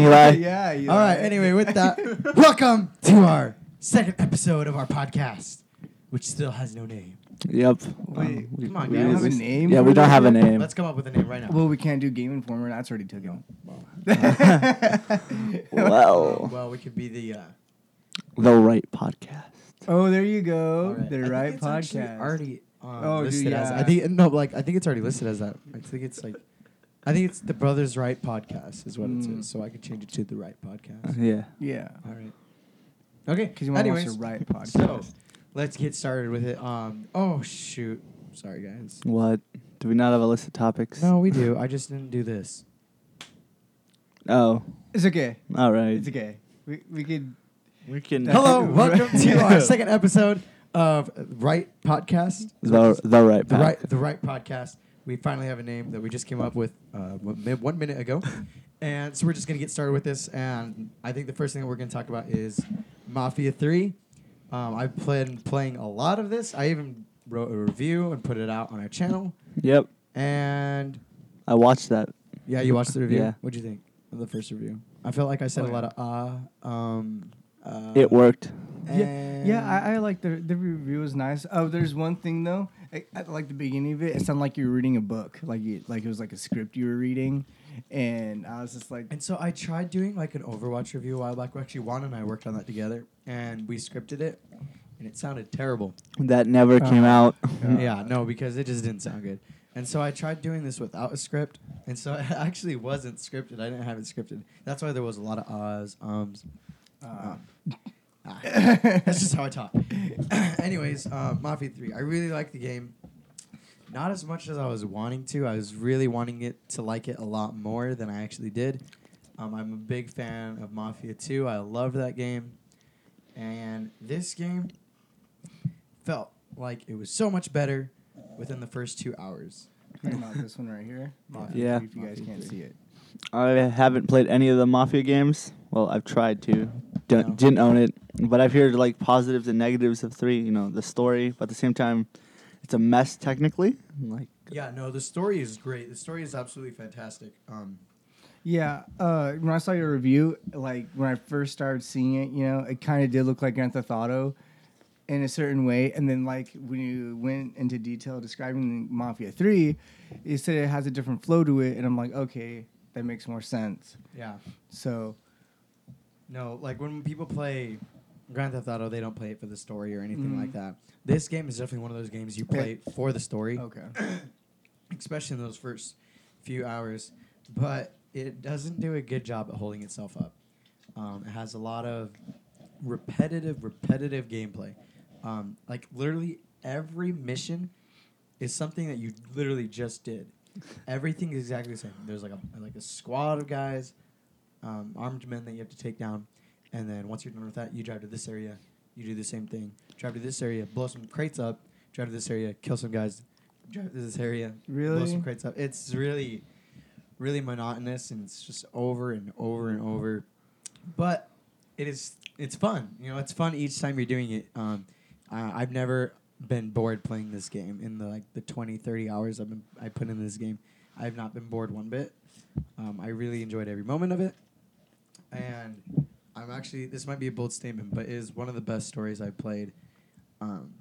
Eli. yeah. You All right. Anyway, with that, welcome to our second episode of our podcast, which still has no name. Yep. Wait, Um, we- come on, we- guys. We don't have a we- name. Yeah, we don't have a name. Let's come up with a name right now. Well, we can't do Game Informer. That's already taken. Well, well, we could be the. Uh, the right podcast. oh, there you go. all right. The I think right it's podcast. Already uh, Oh, dude, listed as. yeah. I think no, like I think it's already listed as that. I think it's like. I think it's the Brothers Right podcast is what it Mm. is. So I could change it to the Right podcast. Yeah. yeah. All right. Okay. Because you want to watch Anyways, the right podcast. so let's get started with it. Um. Oh shoot. Sorry guys. What? Do we not have a list of topics? No, we do. I just didn't do this. Oh, it's okay. all right. It's okay. We we could. We can. Hello, welcome to our second episode of Right Podcast. The the right the path. right the right podcast. We finally have a name that we just came up with uh, one minute ago, and so we're just gonna get started with this. And I think the first thing that we're gonna talk about is Mafia Three. Um, I've been playing a lot of this. I even wrote a review and put it out on our channel. Yep. And I watched that. yeah, you watched the review. Yeah. What'd you think of the first review? I felt like I said Oh, a yeah. lot of uh, um, uh, It worked. Yeah, yeah. I, I like the the review was nice. Oh, there's one thing though. I, at like the beginning of it, it sounded like you were reading a book, like you, like it was like a script you were reading, and I was just like, And so I tried doing like an Overwatch review a while back. Actually, Juan and I worked on that together, and we scripted it, and it sounded terrible. That never came Uh, out. Yeah. yeah, no, because it just didn't sound good. And so I tried doing this without a script, and so it actually wasn't scripted. I didn't have it scripted. That's why there was a lot of ahs, ums. uh, Um, ah. That's just how I talk. Anyways, uh, Mafia 3. I really like the game. Not as much as I was wanting to. I was really wanting it to like it a lot more than I actually did. Um, I'm a big fan of Mafia 2. I loved that game. And this game felt like it was so much better within the first two hours. talking about this one right here. Mafia Yeah. 3, If you guys can't 3. see it. I haven't played any of the Mafia games. Well, I've tried to. Don't, No. Didn't own it, but I've heard like positives and negatives of three. You know, the story, but at the same time, it's a mess technically. Like, Yeah, no, the story is great. The story is absolutely fantastic. Um, Yeah, uh, when I saw your review, like when I first started seeing it, you know, it kind of did look like Grand Theft Auto in a certain way, and then like when you went into detail describing Mafia Three, you said it has a different flow to it, and I'm like, okay, that makes more sense. yeah. So No, like when people play Grand Theft Auto, they don't play it for the story or anything Mhm. like that. This game is definitely one of those games you play for the story, okay, especially in those first few hours. But it doesn't do a good job at holding itself up. Um, it has a lot of repetitive, repetitive gameplay. Um, like literally every mission is something that you literally just did. Everything is exactly the same. There's like a like a squad of guys, um, armed men that you have to take down, and then once you're done with that, you drive to this area. You do the same thing. Drive to this area, blow some crates up. Drive to this area, kill some guys. Drive to this area, blow Really? some crates up. It's really, really monotonous, and it's just over and over and over. But it is it's fun. You know, it's fun each time you're doing it. Um, uh, I've never been bored playing this game in the like the 20 30 hours I've been I put in this game. I have not been bored one bit. Um, I really enjoyed every moment of it. And I'm actually this might be a bold statement, but it is one of the best stories I've played um,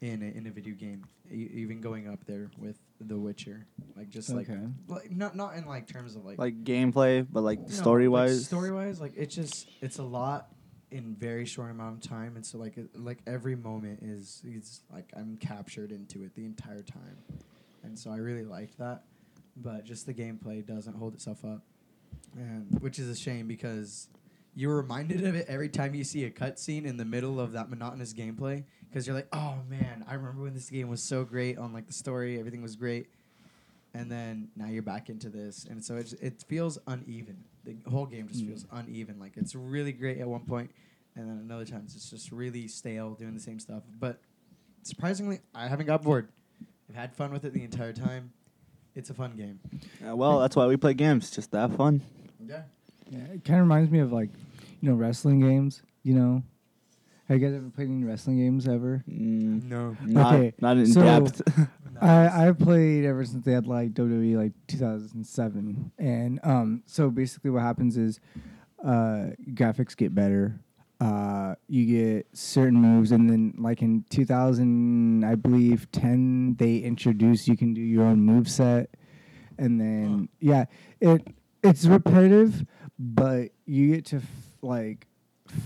in a, in a video game. E- even going up there with The Witcher, like just like, Okay. like not not in like terms of like like gameplay, but like story wise. story wise, like it's just it's a lot in very short amount of time, and so like it, like every moment is is like I'm captured into it the entire time, and so I really liked that, but just the gameplay doesn't hold itself up, and which is a shame because you're reminded of it every time you see a cutscene in the middle of that monotonous gameplay because you're like, oh man, I remember when this game was so great on like the story, everything was great, and then now you're back into this, and so it it feels uneven. The whole game just Mm. feels uneven. Like it's really great at one point, and then another times it's just really stale, doing the same stuff. But surprisingly, I haven't got bored. I've had fun with it the entire time. It's a fun game. Uh, well, that's why we play games, just to have fun. Yeah. yeah, it kind of reminds me of like, you know, wrestling games. You know, have you guys ever played any wrestling games ever? Mm, No. not, Okay, not in so- depth. I I've played ever since they had like WWE like 2007, and um, so basically what happens is, uh, graphics get better. Uh, you get certain moves, and then like in 2000, I believe 10, they introduce you can do your own move set, and then yeah, it it's repetitive, but you get to f- like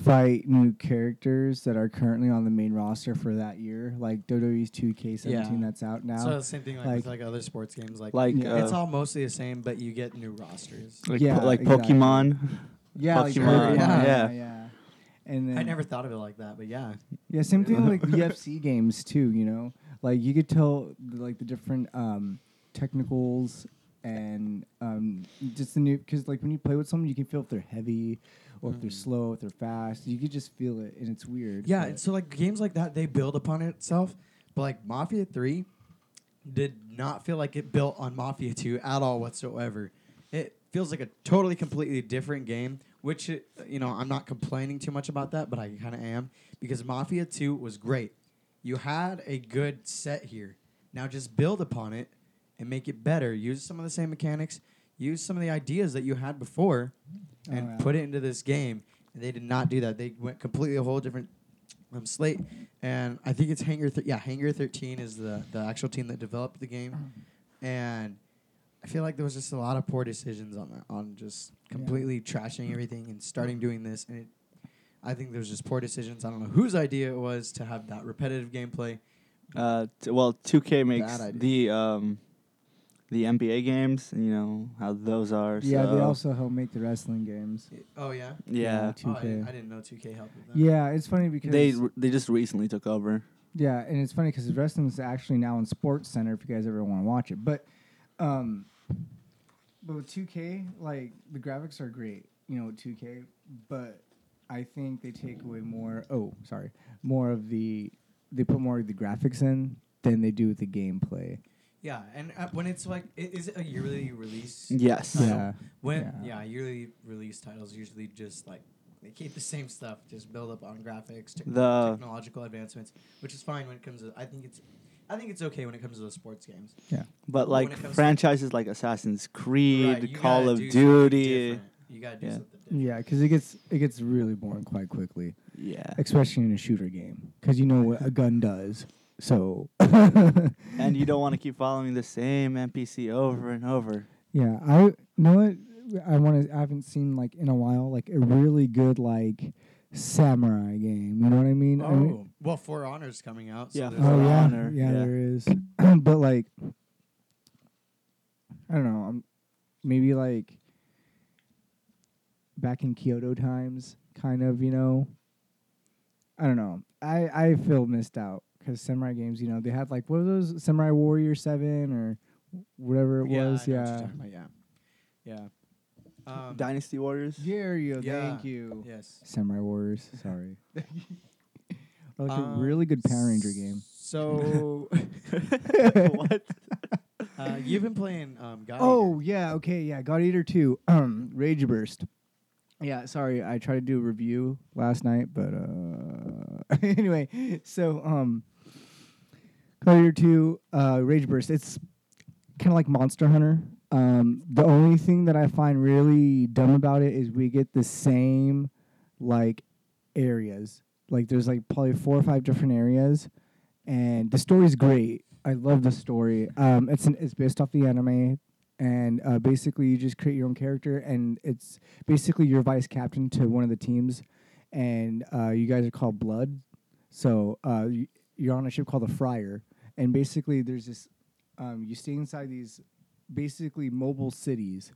fight new characters that are currently on the main roster for that year, like WWE's 2K17 Yeah. that's out now. so the same thing like, like- with like other sports games. Like, Like Yeah. uh, it's all mostly the same, but you get new rosters. like, Yeah, po- like exactly. Pokemon. yeah, like Pokemon, Pokemon, yeah. yeah, yeah. And then I never thought of it like that, but yeah. yeah, same thing with like UFC games too. You know, like you could tell like the different um, technicals and um, just the new because like when you play with someone, you can feel if they're heavy or if they're Mm. slow, if they're fast. You could just feel it, and it's weird. Yeah, but- so like games like that, they build upon itself. But like Mafia Three did not feel like it built on Mafia Two at all whatsoever. It feels like a totally completely different game. Which it, you know, I'm not complaining too much about that, but I kind of am because Mafia Two was great. You had a good set here. Now just build upon it and make it better. Use some of the same mechanics. Use some of the ideas that you had before, Oh, and yeah. put it into this game. And they did not do that. They went completely a whole different um, slate. And I think it's Hangar. Th- yeah, Hangar 13 is the the actual team that developed the game. And I feel like there was just a lot of poor decisions on that, on just completely trashing everything and starting doing this. And it, I think there was just poor decisions. I don't know whose idea it was to have that repetitive gameplay. Uh, t- well, 2K makes the um, the NBA games. You know how those are. yeah. They also help make the wrestling games. Oh yeah. yeah. Oh, I, 2K. didn't, I didn't know 2K helped with that. Yeah, it's funny because They they just recently took over. Yeah, and it's funny because wrestling is actually now in Sports Center if you guys ever want to watch it. But, um, but with 2K, like the graphics are great, you know, with 2K. But I think they take away more. Oh, sorry, more of the they put more of the graphics in than they do with the gameplay. Yeah, and uh, when it's like, i- is it a yearly release? Yes. title? Yeah. When Yeah. yeah. yearly release titles usually just like they keep the same stuff, just build up on graphics, tech- The- technological advancements, which is fine when it comes to. I think it's, I think it's okay when it comes to the sports games. Yeah. But When like it comes to- franchises like Assassin's Creed, Right, you Call gotta of do something Duty. different. You gotta do Yeah. something different. Yeah, because it gets it gets really boring quite quickly, Yeah. especially in a shooter game, because you know what a gun does. So. and you don't want to keep following the same NPC over and over. Yeah, I you know what I want to. I haven't seen like in a while, like a really good like samurai game. You know what I mean? I Oh, mean well, For Honor's coming out. So Yeah, For oh yeah, Honor, yeah, yeah. there is. but like, I don't know. Um, maybe like back in Kyoto times, kind of. You know. I don't know. I I feel missed out because samurai games. You know, they had like what were those Samurai Warrior Seven or whatever it yeah, was. I know what you're Yeah. about, yeah, yeah. Um, Dynasty Warriors. There you. Yeah. Thank you. Yes. Samurai Warriors. Sorry. Like Um, a really good Power Ranger game. So, what? uh, you've been playing um, God Oh Eater. yeah, okay, yeah. God Eater two. Um, Rage Burst. Yeah, sorry, I tried to do a review last night, but uh, anyway, so um, Eater two, uh, Rage Burst. It's kind of like Monster Hunter. Um, the only thing that I find really dumb about it is we get the same like areas. Like there's like probably four or five different areas, and the story's great. I love the story. Um, it's an, it's based off the anime, and uh, basically you just create your own character, and it's basically you're vice captain to one of the teams, and uh, you guys are called Blood. So uh, you, you're on a ship called the Friar, and basically there's this. Um, you stay inside these basically mobile cities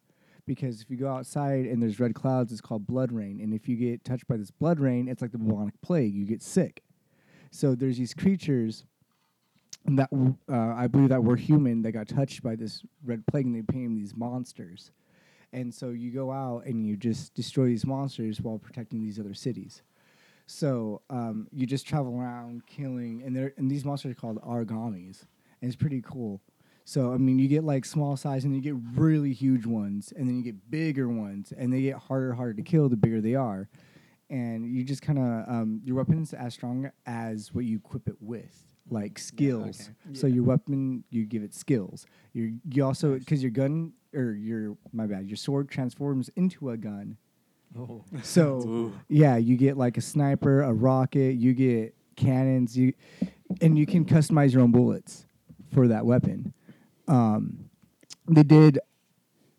because if you go outside and there's red clouds, it's called blood rain. And if you get touched by this blood rain, it's like the bubonic plague. You get sick. So there's these creatures that uh, I believe that were human that got touched by this red plague, and they became these monsters. And so you go out and you just destroy these monsters while protecting these other cities. So um, you just travel around killing, and they're and these monsters are called Aragamis, and it's pretty cool. So I mean, you get like small size, and you get really huge ones, and then you get bigger ones, and they get harder, harder to kill the bigger they are. And you just kind of um, your weapons as strong as what you equip it with. like skills. okay. So Yeah. your weapon, you give it skills. You you also because your gun or your my bad, your sword transforms into a gun. Oh. So Ooh. yeah, you get like a sniper, a rocket, you get cannons, you and you can customize your own bullets for that weapon. Um, they did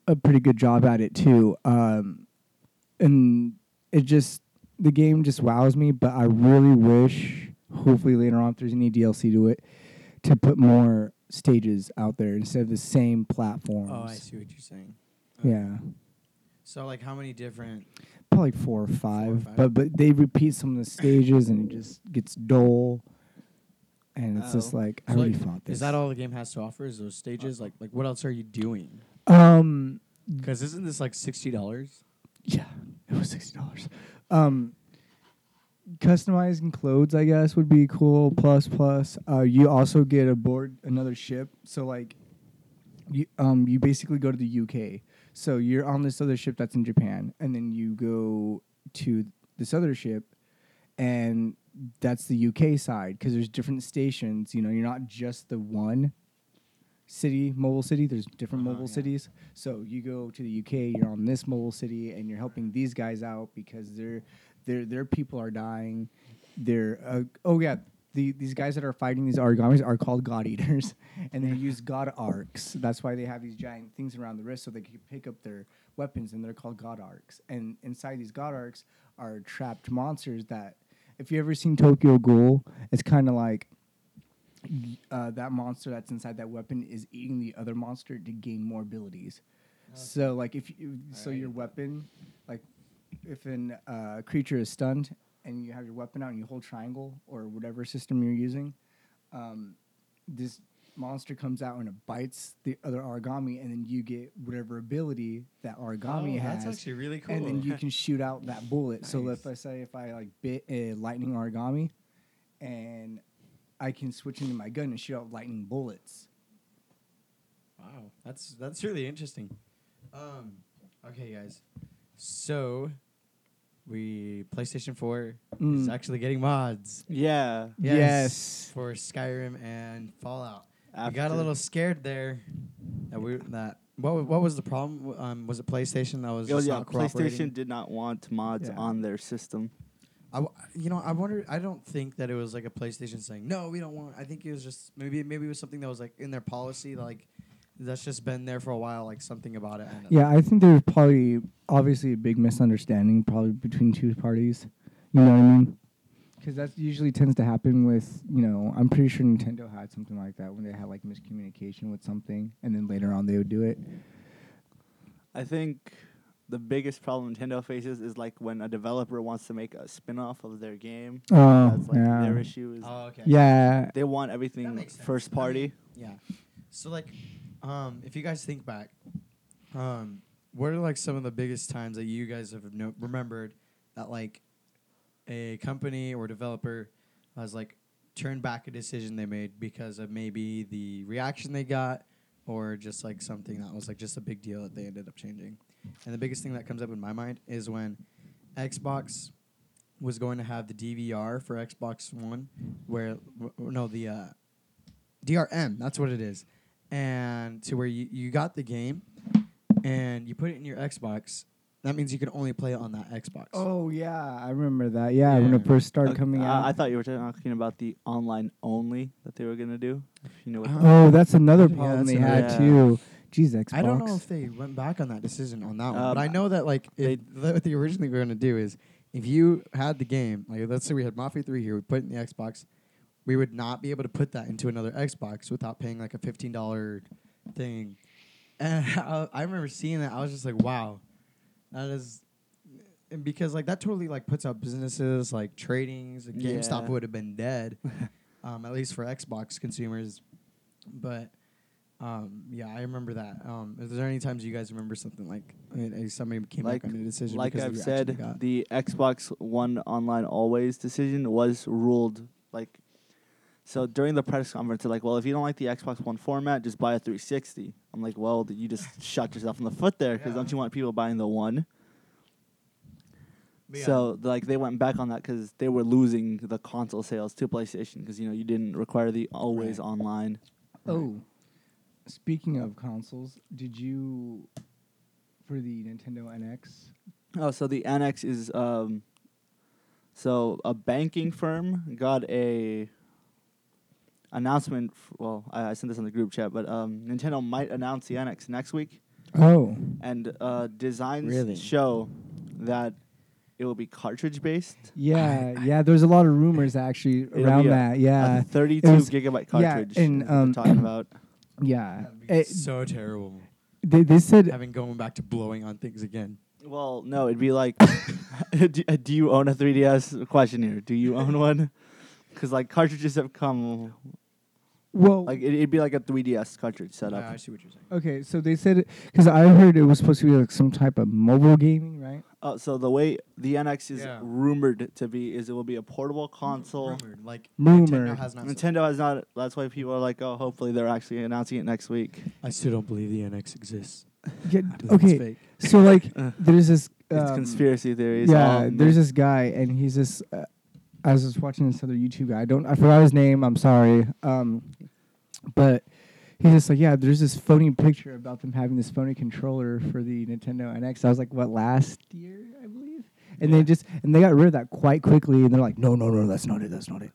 a pretty good job at it too. Um, and it just the game just wows me, but I really wish hopefully later on if there's any DLC to it to put more stages out there instead of the same platforms. Oh, I see what you're saying. Yeah. So like, how many different? Probably like four or five, five. but but they repeat some of the stages and it just gets dull, and it's just Oh. like I So, already like, fought this. Is that all the game has to offer? Is those stages? Like, like what else are you doing? Um, Because isn't this like sixty dollars? yeah, it was sixty dollars. Um, customizing clothes, I guess, would be cool. Plus, plus, uh, you also get aboard another ship. So like, you um, you basically go to the UK. So you're on this other ship that's in Japan, and then you go to this other ship, and that's the UK side because there's different stations. You know, you're not just the one city, mobile city. There's different Uh-huh, mobile yeah. cities. So you go to the UK, you're on this mobile city, and you're helping these guys out because their their their people are dying. They're uh, oh yeah. The, these guys that are fighting these Aragamis are called god eaters, and they use god arcs. That's why they have these giant things around the wrist so they can pick up their weapons, and they're called god arcs. And inside these god arcs are trapped monsters that, if you ever seen Tokyo Ghoul, it's kind of like uh, that monster that's inside that weapon is eating the other monster to gain more abilities. So like if you, so Alright. your weapon, like if an uh, creature is stunned and you have your weapon out and you hold triangle or whatever system you're using, um, this monster comes out and it bites the other Aragami, and then you get whatever ability that Aragami oh, has. That's actually really cool. And then you can shoot out that bullet. So Nice. if I say if I like bit a lightning Aragami, and I can switch into my gun and shoot out lightning bullets. Wow, that's that's really interesting. Um, okay, guys. So, we PlayStation Four is Mm. actually getting mods Yeah. Yes. for Skyrim and Fallout. I got a little scared there. That we that what what was the problem? Um, was it PlayStation that was Oh just yeah, not cooperating? PlayStation did not want mods Yeah. on their system. I w- you know I wonder. I don't think that it was like a PlayStation saying no, we don't want. I think it was just maybe maybe it was something that was like in their policy, like that's just been there for a while, like something about it. and, Yeah, I think there's probably obviously a big misunderstanding probably between two parties. You know what I mean? Because that usually tends to happen with you know. I'm pretty sure Nintendo had something like that when they had like miscommunication with something, and then later on they would do it. I think the biggest problem Nintendo faces is like when a developer wants to make a spin-off of their game. Oh, That's like yeah. their issue is Oh, okay. Yeah. they want everything makes sense. first I mean, party. Yeah. So like, um, if you guys think back, um, what are like some of the biggest times that you guys have no- remembered that like a company or developer has like turned back a decision they made because of maybe the reaction they got or just like something that was like just a big deal that they ended up changing. And the biggest thing that comes up in my mind is when Xbox was going to have the DVR for Xbox One, where w- no the uh, DRM, that's what it is, and to where you, you got the game and you put it in your Xbox. That means you can only play it on that Xbox. Oh yeah, I remember that. Yeah, when it first started Uh, coming uh, out. I thought you were talking about the online only that they were gonna do. If you know what Uh, oh, that's another Yeah, problem that's they another- had Yeah. too. Jeez, Xbox. I don't know if they went back on that decision on that one, but I Um, know that like it, th- what they originally were going to do is if you had the game, like let's say we had Mafia Three here, we put it in the Xbox, we would not be able to put that into another Xbox without paying like a fifteen dollar thing. And I, I remember seeing that, I was just like, wow, that is. And because like that totally like puts out businesses like tradings, like GameStop Yeah. would have been dead, um, at least for Xbox consumers. But um, yeah, I remember that. Um, is there any times you guys remember something like uh, somebody came Like- back on a decision? like I've said, the Xbox One Online Always decision was ruled like. So during the press conference, they're like, "Well, if you don't like the Xbox One format, just buy a 360." I'm like, "Well, you just shot yourself in the foot there because Yeah. don't you want people buying the one?" Yeah. So like they went back on that because they were losing the console sales to PlayStation because you know you didn't require the always Right. online. Oh, speaking of consoles, did you for the Nintendo NX? Oh, so the NX is um, so a banking firm got a announcement. F- well, I, I sent this in the group chat, but um, Nintendo might announce the NX next week, Oh, and uh, designs Really? show that it will be cartridge based. yeah, yeah. There's a lot of rumors actually around be a- that. Yeah, a 32 was- gigabyte yeah, cartridge. and, is what they're um, talking about. yeah. That'd be It- so terrible. they they said Having going back to blowing on things again. Well, no, it'd be like, do, uh, do you own a 3DS? Question here. Do you own one? Because like cartridges have come, well. like it, it'd be like a 3DS cartridge Yeah, setup. I see what you're saying. okay, so they said because I heard it was supposed to be like some type of mobile gaming, right? Uh, so the way the NX is Yeah. rumored to be is it will be a portable console. Rumored, like Rumored. Nintendo has not. said- Nintendo has not. That's why people are like, oh, hopefully they're actually announcing it next week. I still don't believe the NX exists. Yeah, I believe it's okay, fake. so like Uh, there's this. it's um, conspiracy theories. Yeah, all there's this guy, and he's this. Uh, I was just watching this other YouTube guy. I don't. I forgot his name. I'm sorry. Um, but he's just like, yeah. There's this phony picture about them having this phony controller for the Nintendo NX. I was like, what last year, I believe. And Yeah. they just and they got rid of that quite quickly. And they're like, no, no, no, that's not it. That's not it.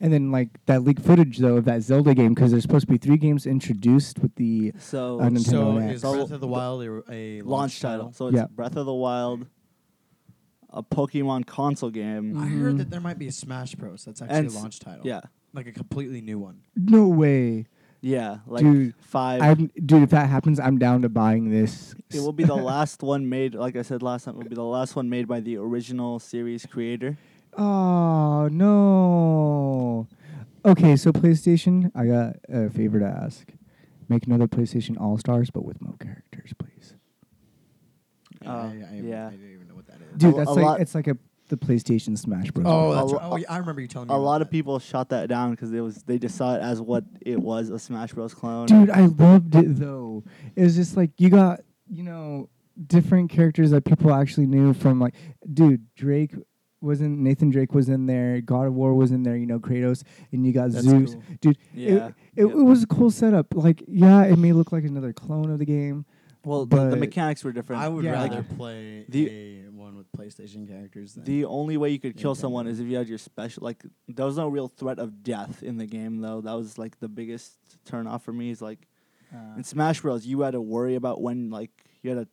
And then like that leaked footage though of that Zelda game because there's supposed to be three games introduced with the so uh, Nintendo So NX. is Breath of the the Wild a, a launch title. So it's Yeah. Breath of the Wild, a Pokemon console game. I heard that mm-hmm. there might be a Smash Bros. That's actually And a s- launch title. Yeah, like a completely new one. no way, yeah, like Dude, five. I'm dude. If that happens, I'm down to buying this. It will be the last one made. Like I said last time, it will be the last one made by the original series creator. Oh no. Okay, so PlayStation, I got a favor to ask. Make another PlayStation All Stars, but with more characters, please. Oh, I, I, yeah. I Dude, that's a like lot- it's like a the PlayStation Smash Bros. Oh, that's lo- right. Oh, yeah, I remember you telling me. A about lot of that. people shot that down because it was they just saw it as what it was a Smash Bros. clone. Dude, I loved it though. It was just like you got, you know, different characters that people actually knew from like dude, Drake was in Nathan Drake was in there, God of War was in there, you know, Kratos, and you got That's Zeus. cool. Dude, yeah. it, it, Yep. it was a cool setup. Like, yeah, it may look like another clone of the game. Well, the, the but- mechanics were different. I would Yeah. rather Like, play The- a one with PlayStation characters. Than the only way you could kill someone is if you had your special. Like there was no real threat of death in the game though. That was like the biggest turn off for me. Is like uh. in Smash Bros. You had to worry about when like you had to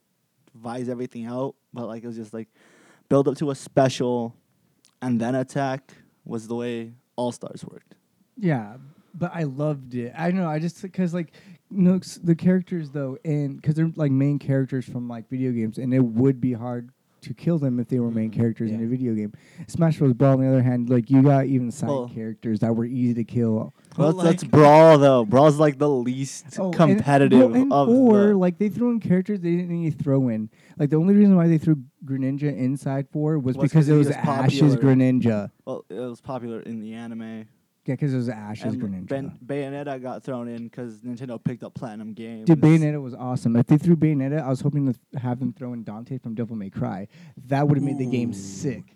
vise everything out, but like it was just like build up to a special, and then attack was the way All Stars worked. Yeah, but I loved it. I know. I just because like no s- the characters though, and because they're like main characters from like video games, and it would be hard to kill them if they were main Mhm, characters in a video game. Smash Bros. Brawl, on the other hand, like you got even side Well- characters that were easy to kill. Well, Well, that's, that's Brawl though. Brawl's like the least Oh, and- competitive well, and- of or the. like they threw in characters they didn't need to throw in. Like the only reason why they threw Greninja inside for was, Was 'cause because it was was Ash's popular. Greninja. Well, it was popular in the anime. Yeah, because it was Ash's And Greninja. ben, Bayonetta got thrown in because Nintendo picked up Platinum Games. Dude, Bayonetta was awesome. If they threw Bayonetta, I was hoping to have them throw in Dante from Devil May Cry. That would have made the game Ooh. sick.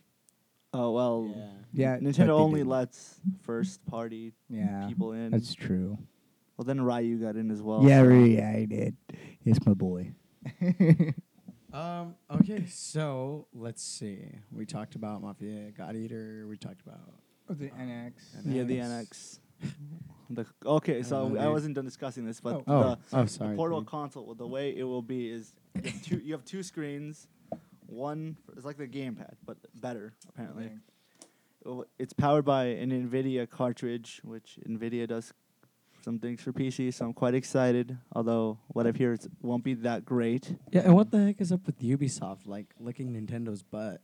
Oh well. Yeah. Yeah, but Nintendo only didn't. lets first party Yeah, people in. that's true. well, then Ryu got in as well. yeah, so- really, yeah, I did. It's my boy. Um. Okay. So let's see. We talked about Mafia God Eater. We talked about. Oh, the NX. Yeah, the NX. the, okay, so Uh, I wasn't done discussing this, but Oh. The, oh, the sorry. portable console, well, the way it will be is you have two, you have two screens. One it's like the gamepad, but better apparently. Well, It's powered by an NVIDIA cartridge, which NVIDIA does some things for PC, so I'm quite excited. Although what I've heard is- won't be that great. Yeah. And what the heck is up with Ubisoft like licking Nintendo's butt?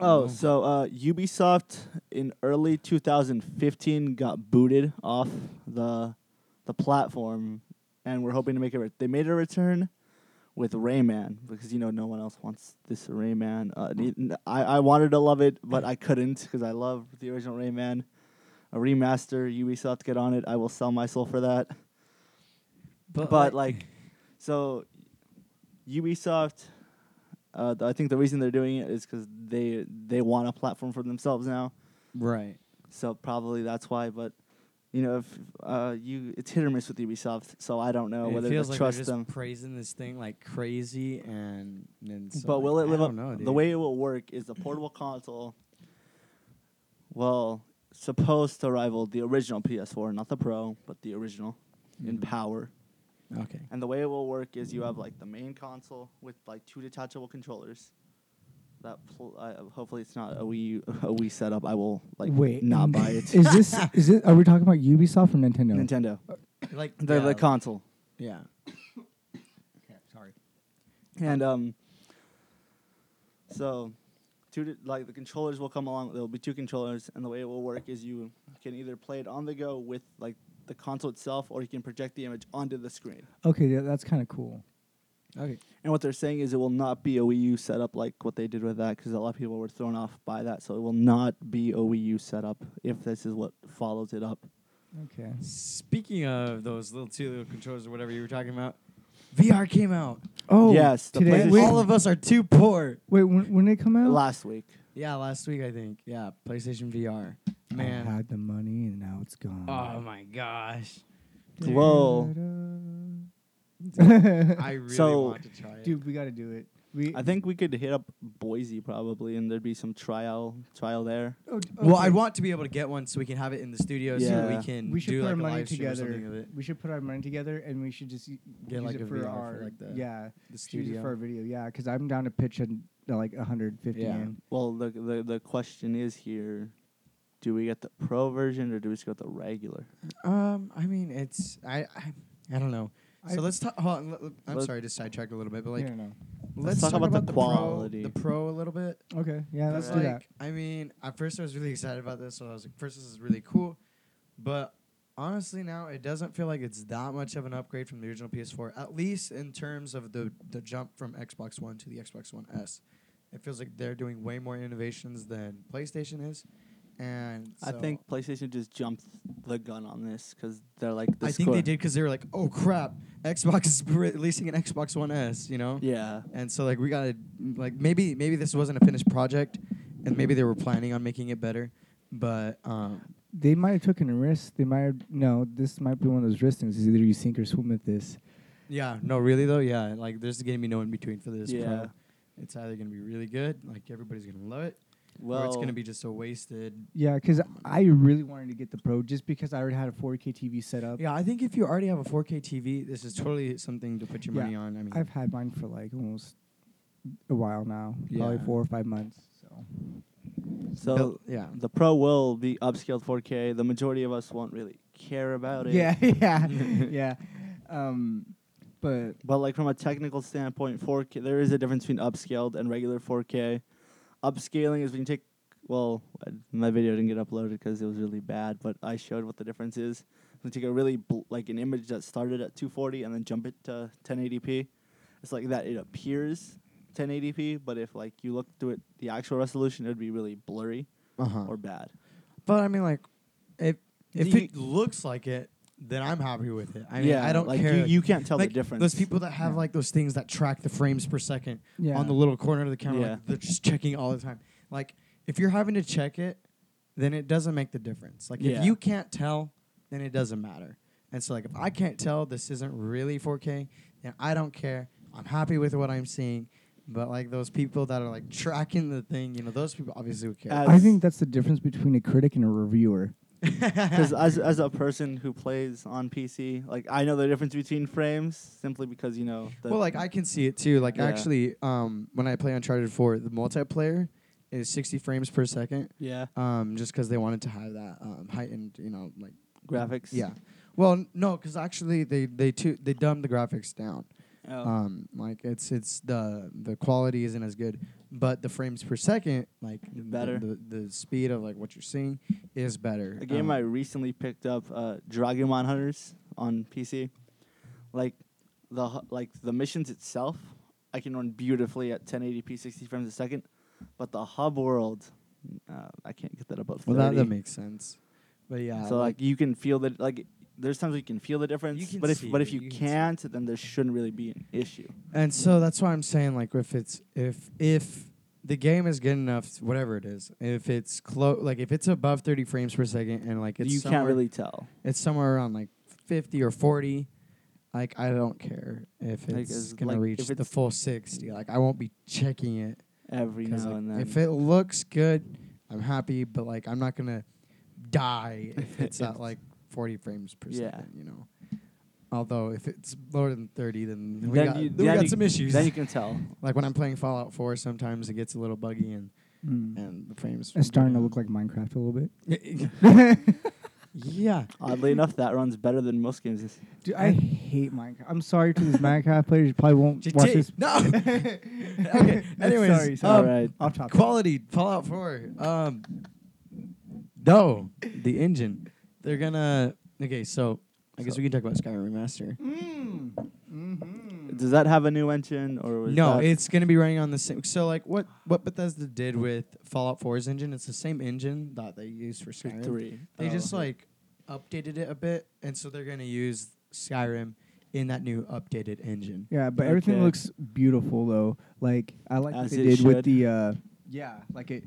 Oh, Oh. so uh, Ubisoft in early 2015 got booted off the the platform, and we're hoping to make a. Re- they made a return with Rayman because you know no one else wants this Rayman. Uh, I I wanted to love it, but I couldn't because I love the original Rayman. A remaster, Ubisoft get on it. I will sell my soul for that. But, like, so Ubisoft Uh, I think the reason they're doing it is because they they want a platform for themselves now. Right. So probably that's why. But you know, if uh, you it's hit or miss with Ubisoft, so I don't know it whether feels to like trust they're just them. praising this thing like crazy, and then. So but will it live up? don't know, the way it will work is the portable console. Well, supposed to rival the original PS4, not the Pro, but the original in Mhm. power. Okay. And the way it will work is you have like the main console with like two detachable controllers. That pl- uh, hopefully it's not a Wii a Wii setup. I will like Wait, not buy it. Is this is it? Are we talking about Ubisoft or Nintendo? Nintendo. Like The yeah, the console. Yeah. Okay, sorry. And um so two di- like the controllers will come along there'll be two controllers and the way it will work is you can either play it on the go with like the console itself or you can project the image onto the screen. Okay, yeah, that's kind of cool. Okay. And what they're saying is it will not be a Wii U setup like what they did with that because a lot of people were thrown off by that. So it will not be a Wii U setup if this is what follows it up. Okay. Speaking of those little two little controllers or whatever you were talking about, VR came out. Oh, Yes, the Today, PlayStation- wait, All of us are too poor. wait, when when did it come out? Last week. Yeah, last week I think. Yeah, PlayStation VR. I Man. had the money and now it's gone. Oh my gosh. Whoa. I really So- want to try it. Dude, we got to do it. We. I think we could hit up Boise probably and there'd be some trial trial there. oh, Well, I okay. want to be able to get one so we can have it in the studio so Yeah. we can We should do put like our a money live stream or together. something of it. We should put our money together, and we should just y- Get use like it a for VR for, our like, the- yeah The use it studio. for our video. Yeah, because I'm down to pitch a, like 150 Yeah. in. Well, the the the question is here: Do we get the pro version or do we just go with the regular? Um, I mean, it's I I, I don't know. I- So let's talk. Hold on, l- l- I'm sorry to sidetrack a little bit, but like yeah, no. let's, talk talk, about the about, the, quality. Pro, the pro a little bit. Okay, yeah, let's like, do that. I mean, at first I was really excited about this, so I was like, first this is really cool, but honestly now it doesn't feel like it's that much of an upgrade from the original PS4. At least in terms of the the jump from Xbox One to the Xbox One S, it feels like they're doing way more innovations than PlayStation is, and I so- think PlayStation just jumped the gun on this because they're like. The I think they did because they were like, "Oh crap, Xbox is releasing an Xbox One S," you know. Yeah. And so like we gotta like maybe maybe this wasn't a finished project, and maybe they were planning on making it better, but um They might have taken a risk. They might have no. This might be one of those risk things. Is either you sink or swim with this. yeah no really though yeah like there's gonna be no in between for this. Yeah. Pro. It's either gonna be really good like everybody's gonna love it, Well, or it's gonna be just so wasted. Yeah, because I really wanted to get the pro just because I already had a 4K TV set up. Yeah, I think if you already have a 4K TV, this is totally something to put your Yeah, money on. I mean, I've had mine for like almost a while now, probably four or five months. So So Bill- yeah. the Pro will be upscaled 4K. The majority of us won't really care about it. yeah, yeah, yeah. Um, but But like from a technical standpoint, 4K there is a difference between upscaled and regular 4K. Upscaling is when you take well, my video didn't get uploaded because it was really bad, but I showed what the difference is. When you take a really bl- like an image that started at 240 and then jump it to 1080p, it's like that. It appears 1080p, but if like you look through it, the actual resolution, it would be really blurry Uh huh. or bad. But I mean, like, if if it looks like it, then I'm happy with it. I mean, yeah, I don't like care. You, you can't tell like the difference. Those people that have Yeah. like those things that track the frames per second yeah, on the little corner of the camera, Yeah. like, they're just checking all the time. Like, if you're having to check it, then it doesn't make the difference. Like, Yeah. if you can't tell, then it doesn't matter. And so, like, if I can't tell this isn't really 4K, then I don't care. I'm happy with what I'm seeing. But like those people that are like tracking the thing, you know, those people obviously would care. As- I think that's the difference between a critic and a reviewer. Because as as a person who plays on PC, like I know the difference between frames simply because you know. The well, like I can see it too. Like Yeah. actually, um, when I play Uncharted 4, the multiplayer is 60 frames per second. yeah Um, just because they wanted to have that um, heightened, you know, like graphics. yeah. Well, n- no, because actually they they too they dumbed the graphics down. Oh. Um, like it's it's the the quality isn't as good, but the frames per second, like the- Better. The, the, speed of like what you're seeing is better. a game Um, I recently picked up, uh, Dragomon Hunters on PC. Like the like the missions itself, I can run beautifully at 1080p 60 frames a second, but the hub world, uh, I can't get that above 30. Well, that, that makes sense. But yeah, so like you can feel that like there's times we can feel the difference. can but if see but if you, you can see it. can't, then there shouldn't really be an issue. And so that's why I'm saying like if it's if if the game is good enough, whatever it is, if it's close, like if it's above 30 frames per second and like it's you can't really tell. it's somewhere around like 50 or 40. Like I don't care if Like, it's as- gonna like, reach if the it's- full 60. Like I won't be checking it Every 'cause, now like, and then. if it looks good, I'm happy. But like I'm not gonna die if it's at like 40 frames per Yeah. second. You know. Although if it's lower than 30, then we Then got, you- then we then got you- some issues. then you can tell. Like when I'm playing Fallout 4, sometimes it gets a little buggy and Mm. and the frames. It's starting to look like Minecraft a little bit. yeah. Oddly enough, that runs better than most games. This- Dude, I hate Minecraft. I'm sorry to these Minecraft players. You probably won't watch this. No. okay. Anyways, sorry, sorry. All um, right. Off topic. Quality Fallout 4. Um. No, the engine. They're gonna. Okay, so I guess So- we can talk about Skyrim Remaster. Mm. Mm-hmm. Does that have a new engine or was No, that it's gonna be running on the same. So like what what Bethesda did with Fallout 4's engine, it's the same engine that they used for for Skyrim. three? They Oh, just okay. like updated it a bit, and so they're gonna use Skyrim in that new updated engine. Yeah, but everything Okay. looks beautiful though. Like I like what they it did with the uh yeah, like it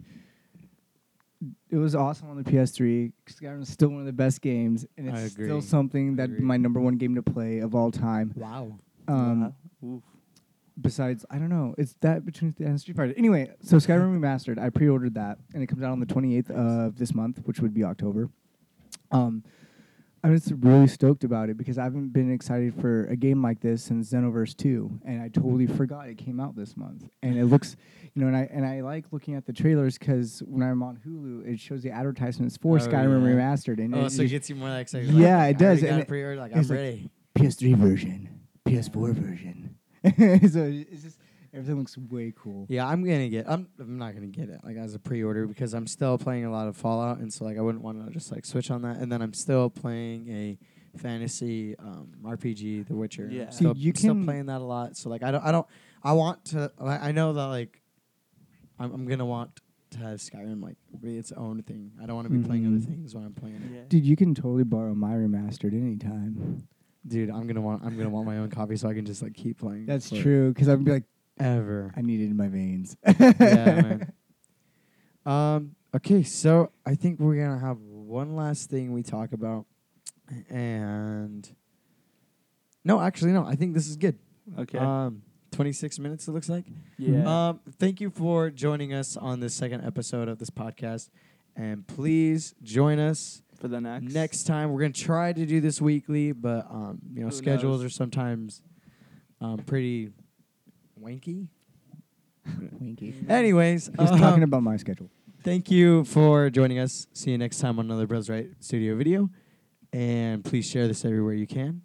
it was awesome on the PS3. Skyrim is still one of the best games and it's still something that my number one game to play of all time. Wow. Um. Oof. besides I don't know, it's that between the and Street Fighter. Anyway, so Skyrim remastered, I pre-ordered that and it comes out on the 28th of this month, which would be October. Um I'm just really stoked about it because I haven't been excited for a game like this since Xenoverse 2, and I totally forgot it came out this month. And it looks, you know, and I and I like looking at the trailers because when I'm on Hulu, it shows the advertisements for Oh, Skyrim yeah. Remastered, and Oh, it so it gets you more excited. Yeah, like, it does, and it- like I'm it's like- ready. PS3 version, PS4 version. so it's just everything looks way cool. Yeah, I'm gonna get. I'm. I'm not gonna get it like as a pre-order because I'm still playing a lot of Fallout, and so like I wouldn't want to just like switch on that. And then I'm still playing a fantasy um, RPG, The Witcher. Yeah. I'm See, still, you still playing that a lot. So like I don't. I don't. I want to. I I know that like. I'm, I'm gonna want to have Skyrim like be its own thing. I don't want to be playing other Mhm. things when I'm playing it. Yeah. Dude, you can totally borrow my remastered anytime. Dude, I'm gonna want. I'm gonna want my own copy so I can just like keep playing. That's true, because I'd be like, Ever. I need it in my veins. yeah, man. Um. Okay, so I think we're gonna have one last thing we talk about, and no, actually, no. I think this is good. Okay. Um, twenty six minutes. It looks like. yeah. Um. Thank you for joining us on this second episode of this podcast, and please join us For the next. next time. We're gonna try to do this weekly, but um, you know, Who schedules knows? are sometimes um pretty wanky. Winky. Anyways, He's um, talking about my schedule. Thank you for joining us. See you next time on another Bros Right Studio video. And please share this everywhere you can.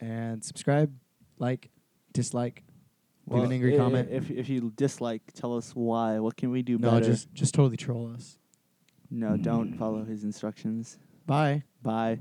And subscribe, like, dislike, leave an angry i- comment. If if you dislike, tell us why. What can we do better? no, better? just just totally troll us. no, don't follow his instructions. Bye. Bye.